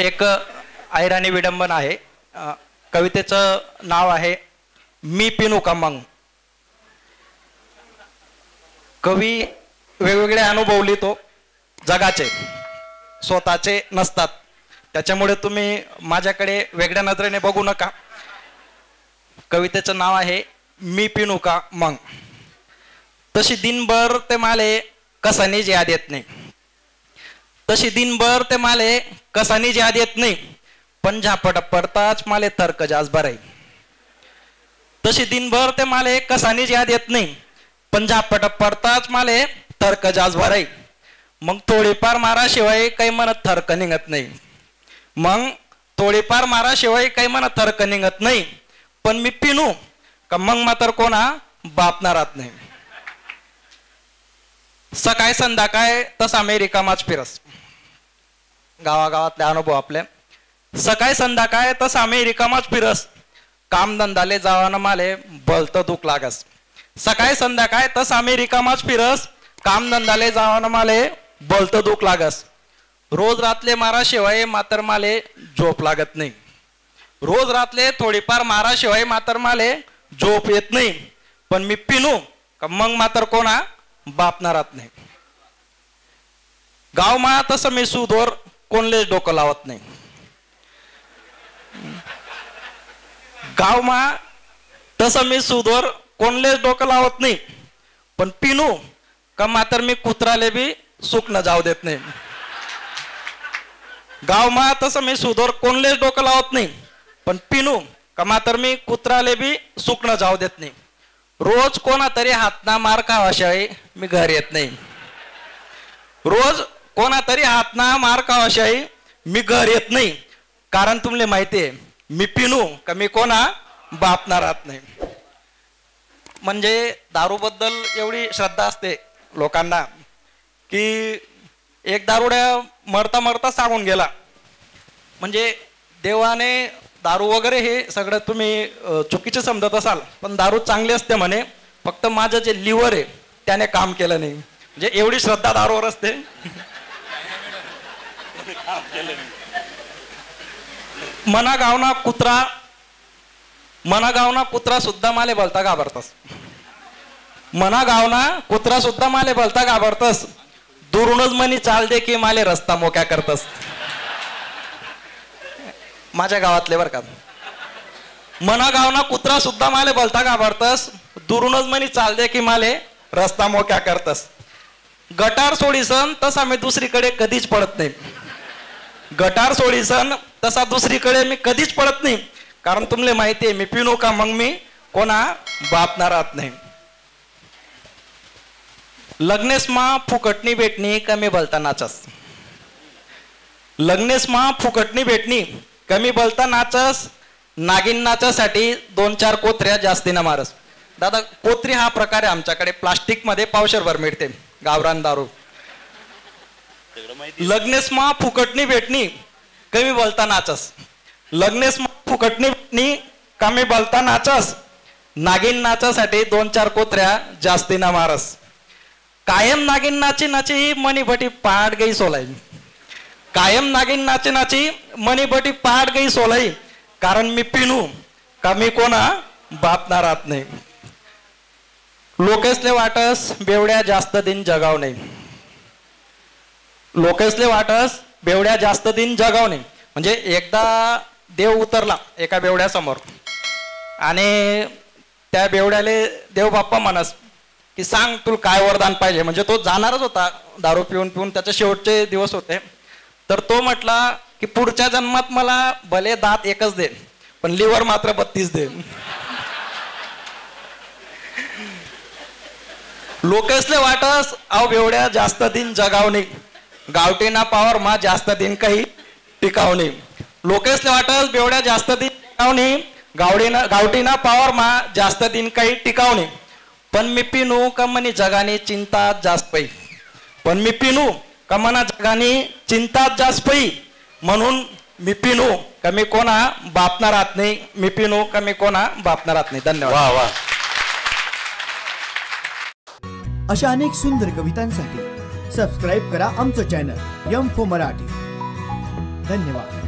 एक ऐराणी विडंबन आहे. कवितेचं नाव आहे मी पिनू का मग कवी वेगवेगळे अनुभव लिहितो. जगाचे स्वतःचे नसतात. त्याच्यामुळे तुम्ही माझ्याकडे वेगळ्या नजरेने बघू नका. कवितेचं नाव आहे मी पिनू का मग तशी दिनभर ते माले कसानीच याद येत नाही. तशी दिनभर ते माले कसानी याद येत नाही. पण झापट पडताच माले तर्क जास बराई. तशी दिनभर ते माले कसानीच याद येत नाही. पण झापट पडताच माले तर्क जास भराई मग थोडीफार माराशिवाय काही म्हणत थर्क निघत नाही. मग थोडीफार माराशिवाय काही म्हणत थर्क निघत नाही. पण मी पिनू का मग मात्र कोणा बापणार राहत नाही. सकाळी संध्याकाळ तस अमेरिका माच फिरस. गावागावातले अनुभव आपले. सकाळी संध्याकाळ तस अमेरिका माच फिरस. कामधंदाले जावानं माले बलत दुख लागस. सकाळी संध्याकाळ तस अमेरिका माच फिरस. कामधंदाले जावानं माले बलत दुख लागस. रोज रातले मारा शिवाय मात्र माले झोप लागत नाही रोज रातले थोडीफार माराशिवाय मात्र माले झोप येत नाही पण मी पिनू का मग मात्र कोणा? बापणार राहत नाही. गाव मा तसं मी सुधोर कोणलेच डोकं लावत नाही. गाव मा तसं मी सुधोर कोणलेच डोकं लावत नाही. पण पिनू का मात्र मी कुत्राले बी सुकणं जाऊ देत नाही. गाव मा तसं मी सुधोर कोणलेच डोकं लावत नाही. पण पिनू का मात्र मी कुत्राले बी सुकणं जाऊ देत नाही. रोज कोणा तरी हातना मार खावाशाही मी घर येत नाही. रोज कोणा तरी हातना मार अशाही मी घर येत नाही. कारण तुमले माहिती आहे मी पिनू का मी कोणा? बापणार राहत नाही. म्हणजे दारूबद्दल एवढी श्रद्धा असते लोकांना की एक दारुड्या मरता मरता सांगून गेला. म्हणजे देवाने दारू वगैरे हे सगळं तुम्ही चुकीचे समजत असाल पण दारू चांगली असते म्हणे. फक्त माझं जे लिव्हर आहे त्याने काम केलं नाही. म्हणजे एवढी श्रद्धा दारूवर असते? मना गावना कुत्रा मना गावना कुत्रा सुद्धा माले बोलता घाबरतस. मना गावना कुत्रा सुद्धा माले बोलता घाबरतस. दुरूनच मनी चाल दे की माले रस्ता मोक्या करतस. माझ्या गावातले बर का. मना गावना कुत्रा सुद्धा माले बोलता घाबरतस. दुरूनच मनी चाल दे की माले रस्ता मोक्या करतस. गटार सोडीसन तसा मी दुसरीकडे कधीच पडत नाही. गटार सोडीसन तसा दुसरीकडे मी कधीच पडत नाही. कारण तुमले माहिती आहे मी पिनो का मग मी कोणा बापणार राहत नाही. लग्नेसमा फुकटणी भेटणी कमी बोलता नाचस लग्नेसमा फुकटणी भेटणी कमी बोलता नाचस नागिन नाचासाठी दोन चार कोत्र्या जास्तीनं मारस. दादा कोत्री हा प्रकार आहे आमच्याकडे. प्लास्टिकमध्ये पावशरभर मिळते. गावरान दारू. लग्नेसमा फुकटणी भेटणी कमी बोलता नाचस. लग्नेसमा फुकटणी भेटणी कमी बोलता नाचस. नागिन नाचासाठी दोन चार कोत्र्या जास्तीनं मारस. कायम नागिन नाची नाची मनी बटी पाड गई सोलाई. कायम नागिन नाची नाची मनी बटी पाड गई सोलाई. कारण मी पिनू. का मी कोणा बापणार राहत नाही. लोकेसले वाटस बेवड्या जास्त दिन जगाव नाही लोकेसले वाटस बेवड्या जास्त दिन जगाव नाही म्हणजे एकदा देव उतरला एका बेवड्यासमोर आणि त्या बेवड्याले देव बाप्पा म्हणस की सांग तुला काय वरदान पाहिजे. म्हणजे तो जाणारच होता दारू पिऊन पिऊन. त्याचे शेवटचे दिवस होते. तर तो म्हटला की पुढच्या जन्मात मला भले दात एकच दे पण लिव्हर मात्र बत्तीस दे लोकेसले वाटस अव बेवड्या जास्त दिन जगावणी गावठीना पावर मा जास्त दिन काही टिकावणे लोकेसले वाटस बेवड्या जास्त दिन टिकावणी गावडीना गावठीना पावर मा जास्त दिन काही टिकावणी पण मी पिनू कमनी जगाने चिंता जास्त पै. पण मी पिनू कमना जगाने चिंता जास्त पै. म्हणून मी पिनू कमी कोणा बापणार राहत नाही मी पिनू कमी कोणा बापणार राहत नाही धन्यवाद. वा वा. अशा अनेक सुंदर कवितांसाठी सबस्क्राईब करा आमचं चॅनल यम फो मराठी. धन्यवाद.